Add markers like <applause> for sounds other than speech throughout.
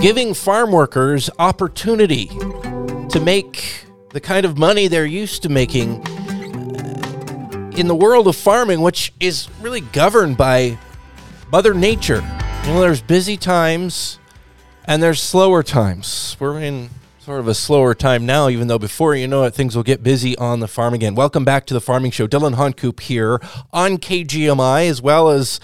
giving farm workers opportunity to make the kind of money they're used to making uh, in the world of farming, which is really governed by Mother Nature. You know, there's busy times and there's slower times. We're in sort of a slower time now, even though before you know it, things will get busy on the farm again. Welcome back to the Farming Show. Dillon Honcoop here on KGMI, as well as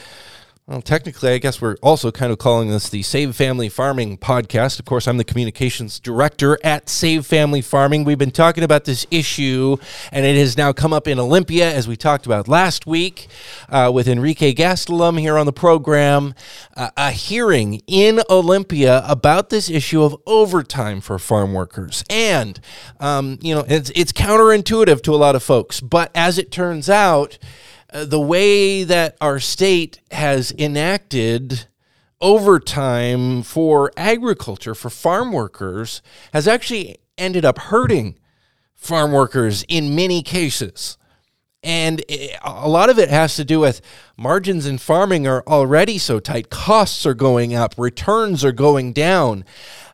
well, technically, I guess we're also kind of calling this the Save Family Farming podcast. Of course, I'm the communications director at Save Family Farming. We've been talking about this issue, and it has now come up in Olympia, as we talked about last week uh, with Enrique Gastelum here on the program. Uh, a hearing in Olympia about this issue of overtime for farm workers. And, um, you know, it's, it's counterintuitive to a lot of folks, but as it turns out, uh, the way that our state has enacted overtime for agriculture, for farm workers, has actually ended up hurting farm workers in many cases. And a lot of it has to do with margins in farming are already so tight. Costs are going up, returns are going down.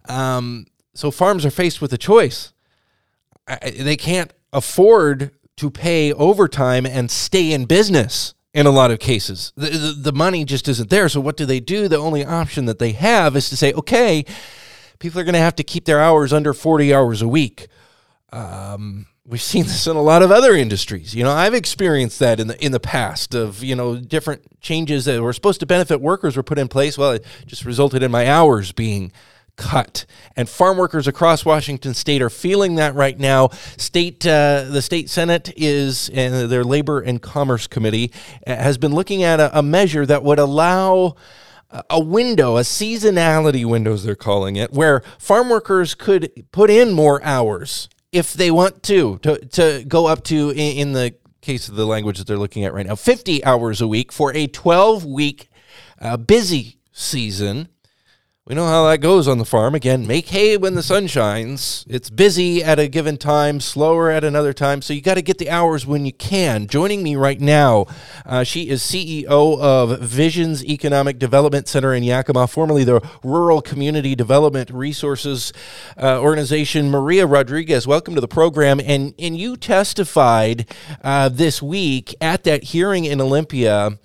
Um, so farms are faced with a choice. They can't afford to pay overtime and stay in business in a lot of cases. The, the, the, money just isn't there. So, what do they do? The only option that they have is to say, okay, people are going to have to keep their hours under 40 hours a week. Um, we've seen this in a lot of other industries. You know, I've experienced that in the in the past of you know different changes that were supposed to benefit workers were put in place. Well, it just resulted in my hours being cut. And farm workers across Washington state are feeling that right now. State, uh, the state senate is, and their labor and commerce committee uh, has been looking at a, a measure that would allow a window, a seasonality window, as they're calling it, where farm workers could put in more hours if they want to, to, to go up to, in, the case of the language that they're looking at right now, 50 hours a week for a 12 week uh, busy season. We know how that goes on the farm. Again, make hay when the sun shines. It's busy at a given time, slower at another time. So you got to get the hours when you can. Joining me right now, uh, she is CEO of Visions Economic Development Center in Yakima, formerly the Rural Community Development Resources uh, Organization. Maria Rodriguez, welcome to the program. And and you testified uh, this week at that hearing in Olympia.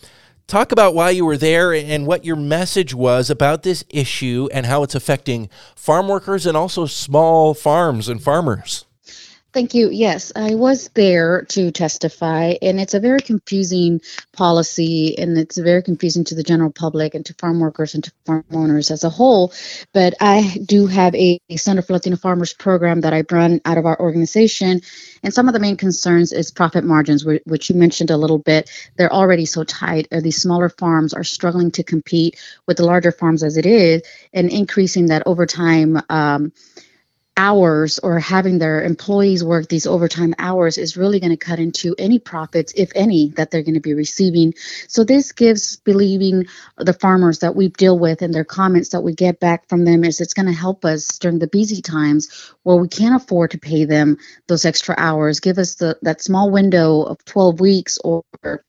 Talk about why you were there and what your message was about this issue and how it's affecting farm workers and also small farms and farmers. Thank you. Yes, I was there to testify, and it's a very confusing policy, and it's very confusing to the general public and to farm workers and to farm owners as a whole. But I do have a, a Center for Latino Farmers program that I run out of our organization, and some of the main concerns is profit margins, which you mentioned a little bit. They're already so tight. These smaller farms are struggling to compete with the larger farms as it is, and increasing that overtime. Um, hours or having their employees work these overtime hours is really going to cut into any profits, if any, that they're going to be receiving. So this gives believing the farmers that we deal with and their comments that we get back from them is it's going to help us during the busy times where we can't afford to pay them those extra hours. Give us the that small window of 12 weeks or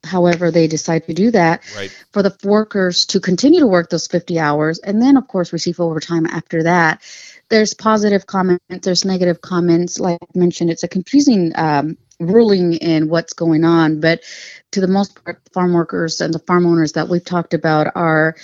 however they decide to do that right. for the workers to continue to work those 50 hours and then of course receive overtime after that there's positive comments, there's negative comments. Like I mentioned, it's a confusing um, ruling in what's going on. But to the most part, farm workers and the farm owners that we've talked about are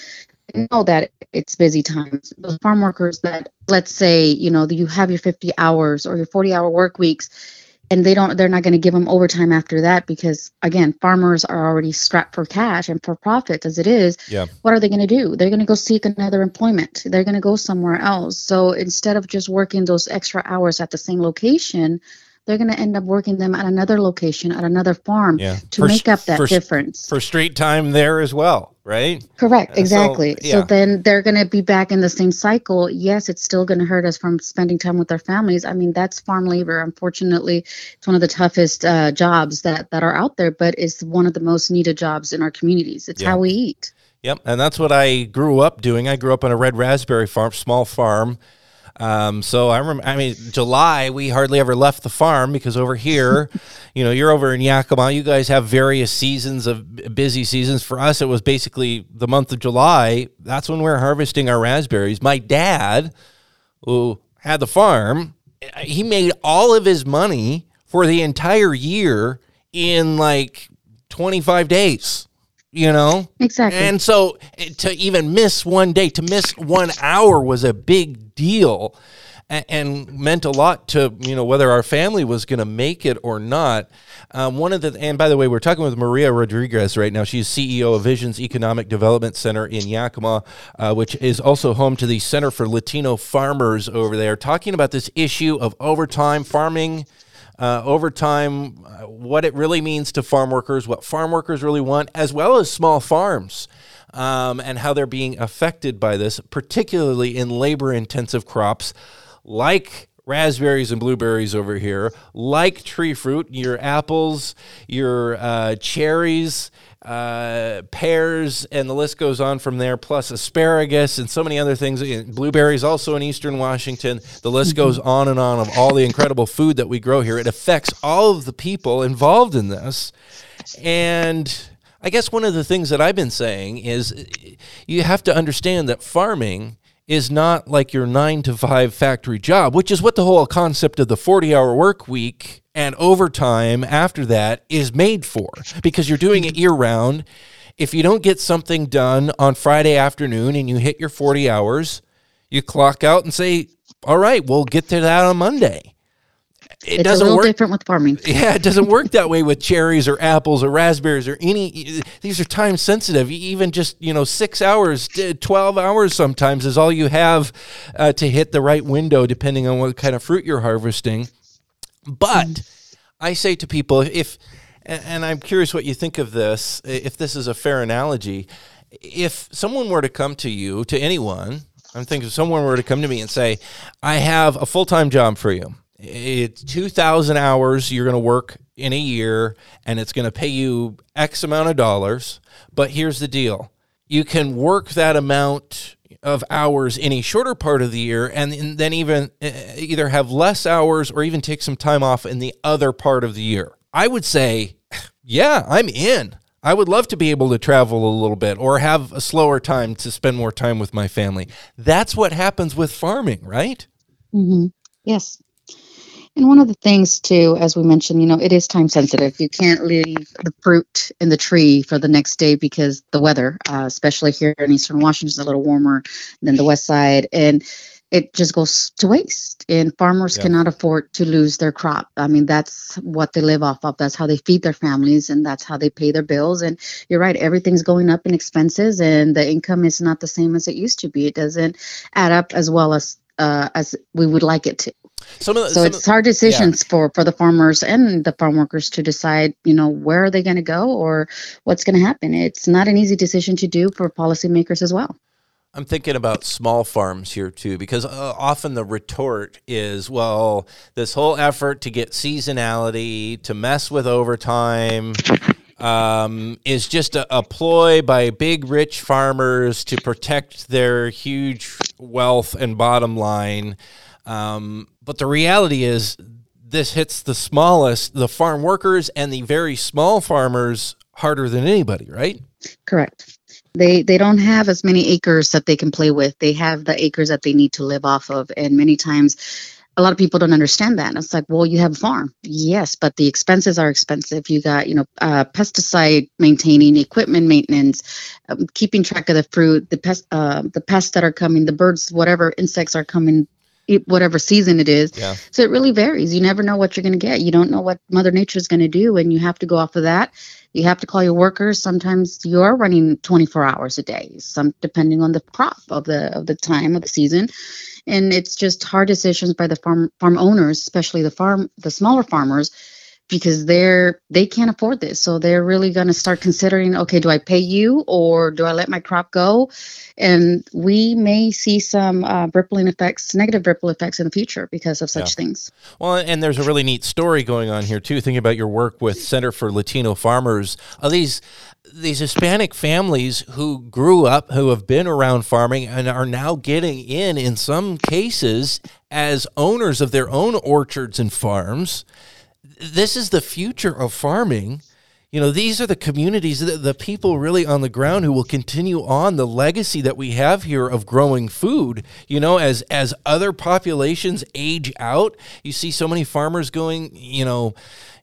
know that it's busy times. Those farm workers that, let's say, you know, you have your 50 hours or your 40 hour work weeks and they don't they're not going to give them overtime after that because again farmers are already strapped for cash and for profit as it is. Yeah. What are they going to do? They're going to go seek another employment. They're going to go somewhere else. So instead of just working those extra hours at the same location they're going to end up working them at another location at another farm yeah. to for, make up that for, difference. for straight time there as well right? Correct exactly. So, yeah. so then they're going to be back in the same cycle. Yes it's still going to hurt us from spending time with our families. I mean that's farm labor. Unfortunately it's one of the toughest uh, jobs that that are out there but it's one of the most needed jobs in our communities. It's yeah. how we eat. Yep and that's what i grew up doing. I grew up on a red raspberry farm small farm Um, so I remember, I mean, July, we hardly ever left the farm because over here, <laughs> you know, you're over in Yakima, you guys have various seasons of busy seasons. For us, it was basically the month of July. That's when we're harvesting our raspberries. My dad, who had the farm, he made all of his money for the entire year in like 25 days you know? Exactly. And so eh, to even miss one day to miss one hour was a big deal and, meant a lot to you know whether our family was going to make it or not. Um, one of the and by the way we're talking with maria rodriguez right now. She's ceo of visions economic development center in yakima uh, which is also home to the center for latino farmers over there talking about this issue of overtime farming uh, overtime, uh, what it really means to farm workers, what farm workers really want, as well as small farms. Um, and how they're being affected by this, particularly in labor intensive crops like raspberries and blueberries over here, like tree fruit, your apples, your uh, cherries, uh, pears, and the list goes on from there, plus asparagus and so many other things. Blueberries also in eastern Washington. The list mm-hmm. goes on and on of all the incredible food that we grow here. It affects all of the people involved in this. And I guess one of the things that I've been saying is you have to understand that farming is not like your nine to five factory job, which is what the whole concept of the 40 hour work week and overtime after that is made for because you're doing it year round. If you don't get something done on Friday afternoon and you hit your 40 hours, you clock out and say, All right, we'll get to that on Monday it it's doesn't work different with farming. <laughs> Yeah, it doesn't work that way with cherries or apples or raspberries or any. These are time sensitive. Even just you know six hours, twelve hours sometimes is all you have uh, to hit the right window, depending on what kind of fruit you're harvesting. But mm. I say to people, if and I'm curious what you think of this, if this is a fair analogy, if someone were to come to you, to anyone, I'm thinking if someone were to come to me and say, I have a full time job for you it's 2000 hours you're going to work in a year and it's going to pay you x amount of dollars. But here's the deal. You can work that amount of hours in a shorter part of the year and then even either have less hours or even take some time off in the other part of the year. I would say yeah i'm in. I would love to be able to travel a little bit or have a slower time to spend more time with my family. That's what happens with farming right? Mm-hmm. yes and one of the things too, as we mentioned, you know, it is time sensitive. You can't leave the fruit in the tree for the next day because the weather, uh, especially here in Eastern Washington, is a little warmer than the West Side, and it just goes to waste. And farmers yeah. cannot afford to lose their crop. I mean, that's what they live off of. That's how they feed their families, and that's how they pay their bills. And you're right, everything's going up in expenses, and the income is not the same as it used to be. It doesn't add up as well as uh, as we would like it to. Some of the, so it's hard decisions yeah. for for the farmers and the farm workers to decide, you know, where are they going to go or what's going to happen. It's not an easy decision to do for policymakers as well. I'm thinking about small farms here too, because uh, often the retort is, well, this whole effort to get seasonality, to mess with overtime, um, is just a, a, ploy by big rich farmers to protect their huge wealth and bottom line. Um, but the reality is, this hits the smallest, the farm workers and the very small farmers harder than anybody, right? Correct. They they don't have as many acres that they can play with. They have the acres that they need to live off of, and many times a lot of people don't understand that. It's like, well, you have a farm, yes, but the expenses are expensive. You got, you know, uh, pesticide maintaining, equipment maintenance, um, keeping track of the fruit, the pest, uh, the pests that are coming, the birds, whatever insects are coming whatever season it is. Yeah. So it really varies. You never know what you're going to get. You don't know what Mother Nature is going to do, and you have to go off of that. You have to call your workers. Sometimes you are running 24 hours a day, some depending on the crop of the of the time of the season. And it's just hard decisions by the farm farm owners, especially the farm the smaller farmers, because they're they can't afford this. So they're really going to start considering okay do i pay you or do i let my crop go? And we may see some uh, rippling effects negative ripple effects in the future because of such yeah. things. Well and there's a really neat story going on here too. Thinking about your work with center for latino farmers. Are these these Hispanic families who grew up, who have been around farming, and are now getting in, in some cases, as owners of their own orchards and farms. This is the future of farming. You know these are the communities the, the, people really on the ground who will continue on the legacy that we have here of growing food you know as as other populations age out. You see so many farmers going you know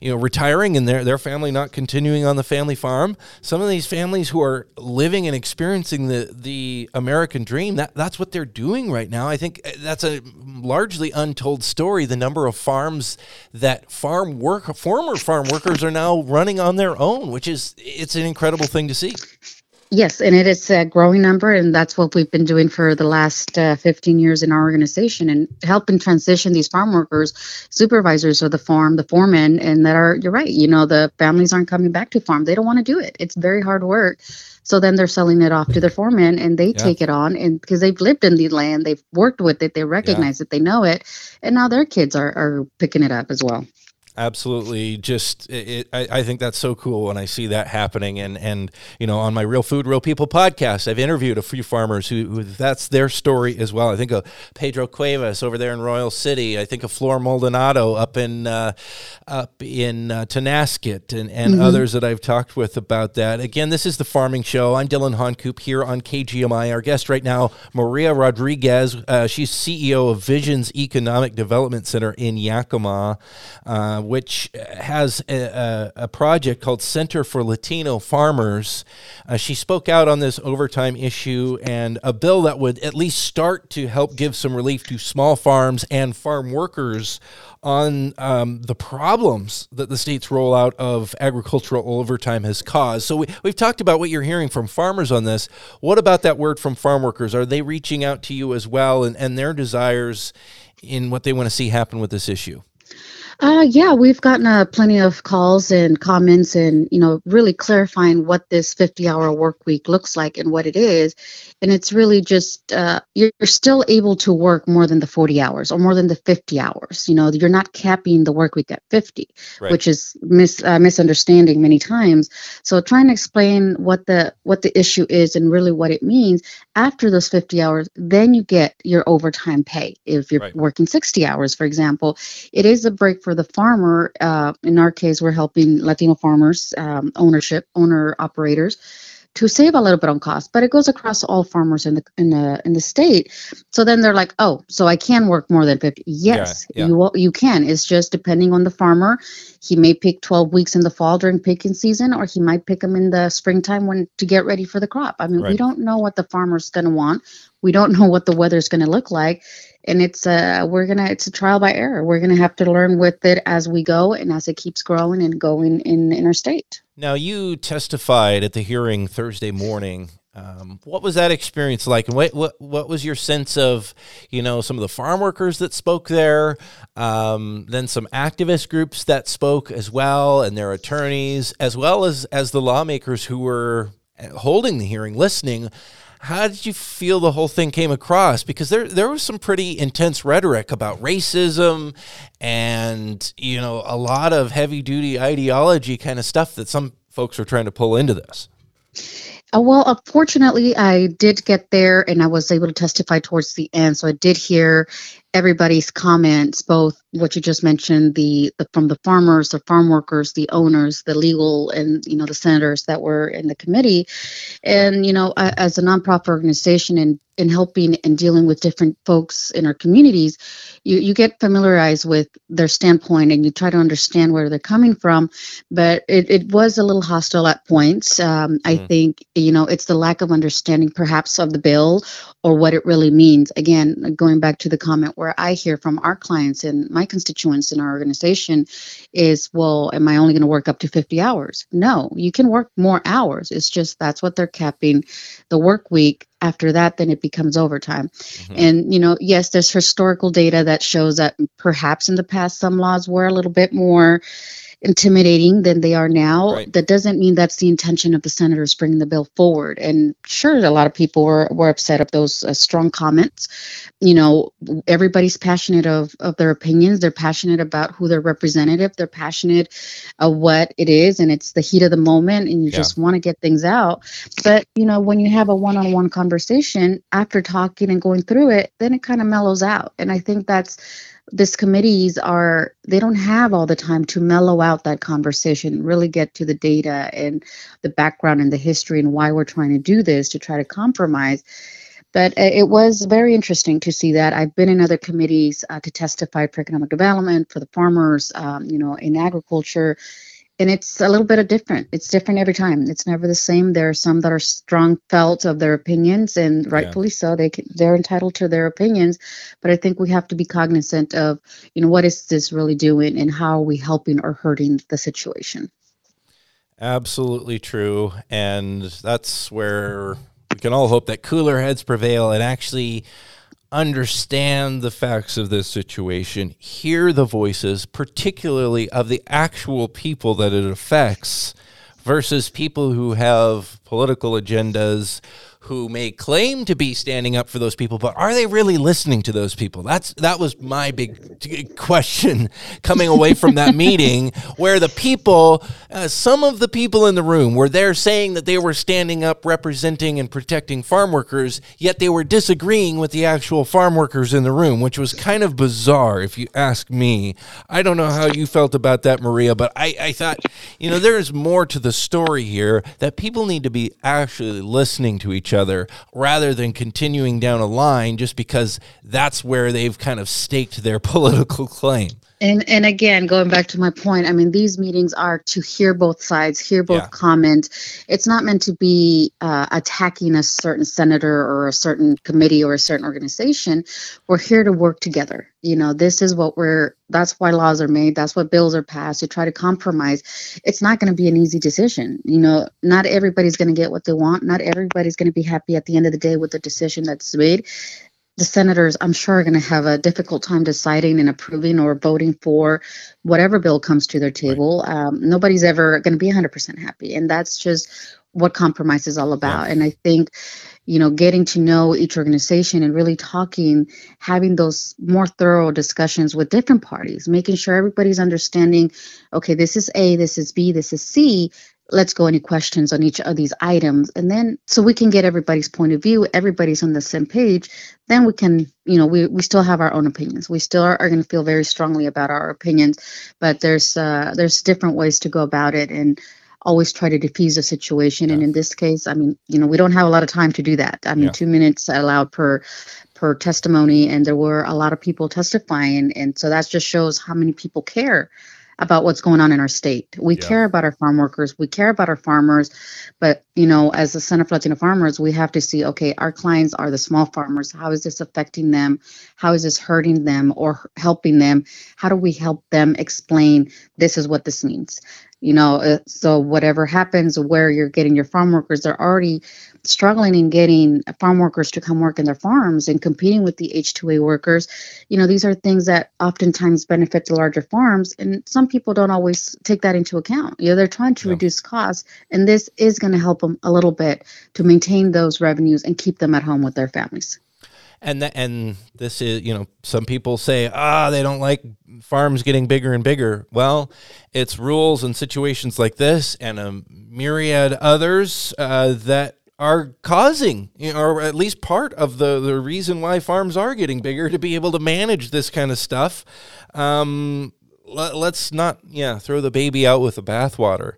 you know, retiring and their their family not continuing on the family farm. Some of these families who are living and experiencing the the American dream, that that's what they're doing right now. I think uh, that's a largely untold story. The number of farms that farm work former farm workers are now running on their own, which is it's an incredible thing to see. Yes, and it is a growing number, and that's what we've been doing for the last uh, 15 years in our organization, and helping transition these farm workers, supervisors of the farm, the foremen, and that are you're right. You know, the families aren't coming back to farm; they don't want to do it. It's very hard work. So then they're selling it off to their foremen, and they yeah. take it on, and because they've lived in the land, they've worked with it, they recognize yeah. it, they know it, and now their kids are are picking it up as well absolutely. Just it, I, I, think that's so cool when i see that happening. And and you know on my real food real people podcast i've interviewed a few farmers who, who that's their story as well. I think of pedro cuevas over there in royal city. I think of flor maldonado up in uh, up in uh, Tonasket and, and mm-hmm. others that i've talked with about that. Again this is the farming show. I'm dillon honcoop here on kgmi our guest right now maria rodriguez. Uh, she's ceo of visions economic development center in yakima. Uh, which has a, a, project called Center for Latino Farmers. Uh, she spoke out on this overtime issue and a bill that would at least start to help give some relief to small farms and farm workers on um, the problems that the state's rollout of agricultural overtime has caused. So we, we've talked about what you're hearing from farmers on this. What about that word from farm workers? Are they reaching out to you as well and, and their desires in what they want to see happen with this issue? Uh, yeah, we've gotten uh, plenty of calls and comments, and you know, really clarifying what this 50-hour work week looks like and what it is. And it's really just uh, you're, still able to work more than the 40 hours or more than the 50 hours. You know, you're not capping the work week at 50, right. which is mis uh, misunderstanding many times. So trying to explain what the what the issue is and really what it means after those 50 hours, then you get your overtime pay. If you're right. working 60 hours, for example, it is a break for for the farmer, uh, in our case, we're helping Latino farmers, um, ownership, owner operators, to save a little bit on cost. But it goes across all farmers in the in the in the state. So then they're like, oh, so I can work more than fifty. Yes, yeah, yeah. you you can. It's just depending on the farmer. He may pick twelve weeks in the fall during picking season, or he might pick them in the springtime when to get ready for the crop. I mean, right. we don't know what the farmer's going to want. We don't know what the weather is going to look like. And it's a we're gonna it's a trial by error. We're gonna have to learn with it as we go and as it keeps growing and going in interstate now you testified at the hearing thursday morning. Um, what was that experience like? And what, what what was your sense of you know some of the farm workers that spoke there um, then some activist groups that spoke as well and their attorneys as well as as the lawmakers who were holding the hearing listening how did you feel the whole thing came across? Because there there was some pretty intense rhetoric about racism and you know a lot of heavy duty ideology kind of stuff that some folks are trying to pull into this. Uh, well, unfortunately, I did get there and I was able to testify towards the end. So I did hear everybody's comments, both what you just mentioned, the, the, from the farmers, the farm workers, the owners, the legal, and you know the senators that were in the committee, and you know as a nonprofit organization and in helping and dealing with different folks in our communities, you you get familiarized with their standpoint and you try to understand where they're coming from. But it, it was a little hostile at points. Um, I mm. think you know it's the lack of understanding perhaps of the bill or what it really means. Again, going back to the comment where I hear from our clients and my constituents in our organization is, well, am I only going to work up to 50 hours? No, you can work more hours. It's just that's what they're capping the work week after that then it becomes overtime mm-hmm. and you know yes there's historical data that shows that perhaps in the past some laws were a little bit more intimidating than they are now. Right. That doesn't mean that's the intention of the senators bringing the bill forward. And sure, a lot of people were, were upset of those uh, strong comments. You know, everybody's passionate of, of their opinions. They're passionate about who their representative. They're passionate of what it is, and it's the heat of the moment, and you yeah. just want to get things out. But you know, when you have a one-on-one conversation after talking and going through it, then it kind of mellows out. And I think that's this committees are they don't have all the time to mellow out that conversation really get to the data and the background and the history and why we're trying to do this to try to compromise but uh, it was very interesting to see that i've been in other committees uh, to testify for economic development for the farmers um, you know in agriculture and it's a little bit of different. It's different every time. It's never the same. There are some that are strong felt of their opinions, and rightfully yeah. so. They can, they're entitled to their opinions, but I think we have to be cognizant of you know what is this really doing, and how are we helping or hurting the situation. Absolutely true, and that's where we can all hope that cooler heads prevail and actually understand the facts of this situation, hear the voices, particularly of the actual people that it affects, versus people who have political agendas who may claim to be standing up for those people, but are they really listening to those people? That's that was my big question coming away from that <laughs> meeting, where the people, uh, some of the people in the room, were there saying that they were standing up, representing and protecting farm workers, yet they were disagreeing with the actual farm workers in the room, which was kind of bizarre, if you ask me. I don't know how you felt about that, Maria, but I, I thought, you know, there is more to the story here that people need to be actually listening to each other rather than continuing down a line just because that's where they've kind of staked their <laughs> political claim. And and again, going back to my point, I mean, these meetings are to hear both sides, hear both yeah. comment. It's not meant to be uh, attacking a certain senator or a certain committee or a certain organization. We're here to work together. You know, this is what we're. That's why laws are made. That's what bills are passed to try to compromise. It's not going to be an easy decision. You know, not everybody's going to get what they want. Not everybody's going to be happy at the end of the day with the decision that's made the senators, I'm sure, are going to have a difficult time deciding and approving or voting for whatever bill comes to their table. Right. Um, nobody's ever going to be 100% happy. And that's just what compromise is all about. Yeah. And I think, you know, getting to know each organization and really talking, having those more thorough discussions with different parties, making sure everybody's understanding, okay, this is A, this is B, this is C, let's go any questions on each of these items and then so we can get everybody's point of view everybody's on the same page then we can you know we, we still have our own opinions we still are, are going to feel very strongly about our opinions but there's uh, there's different ways to go about it and always try to diffuse a situation yeah. and in this case i mean you know we don't have a lot of time to do that i mean yeah. two minutes allowed per per testimony and there were a lot of people testifying and so that just shows how many people care about what's going on in our state. We yeah. care about our farm workers, we care about our farmers, but you know, as the Center for Latino Farmers, we have to see, okay, our clients are the small farmers. How is this affecting them? How is this hurting them or helping them? How do we help them explain this is what this means? You know, uh, so whatever happens, where you're getting your farm workers, they're already struggling in getting farm workers to come work in their farms and competing with the H2A workers, you know, these are things that oftentimes benefit the larger farms. And some people don't always take that into account. You know, they're trying to yeah. reduce costs, and this is going to help them a little bit to maintain those revenues and keep them at home with their families. And and this is you know some people say ah they don't like farms getting bigger and bigger. Well, it's rules and situations like this and a myriad others uh, that are causing, you know, or at least part of the, the reason why farms are getting bigger to be able to manage this kind of stuff. Um, let, us not, yeah, throw the baby out with the bathwater.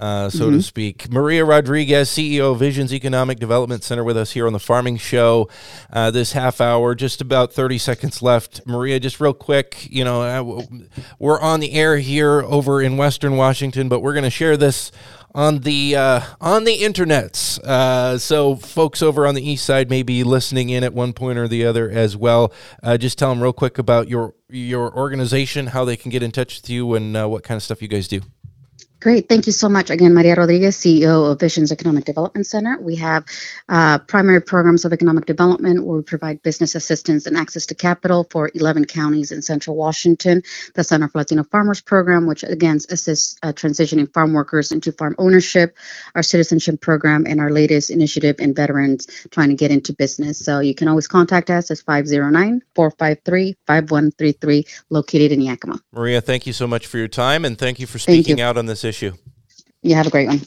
Uh, so mm-hmm. to speak. Maria Rodriguez, CEO of Visions Economic Development Center, with us here on the Farming Show uh, this half hour. Just about 30 seconds left. Maria, just real quick, you know, uh, we're on the air here over in Western Washington, but we're going to share this on the uh, on the internets. Uh, so folks over on the east side may be listening in at one point or the other as well. Uh, just tell them real quick about your your organization, how they can get in touch with you, and uh, what kind of stuff you guys do. Great. Thank you so much. Again, Maria Rodriguez, CEO of Visions Economic Development Center. We have uh, primary programs of economic development where we provide business assistance and access to capital for 11 counties in central Washington. The Center for Latino Farmers program, which again assists uh, transitioning farm workers into farm ownership, our citizenship program, and our latest initiative in veterans trying to get into business. So you can always contact us at 509 453 5133, located in Yakima. Maria, thank you so much for your time and thank you for speaking you. out on this issue. You have a great one.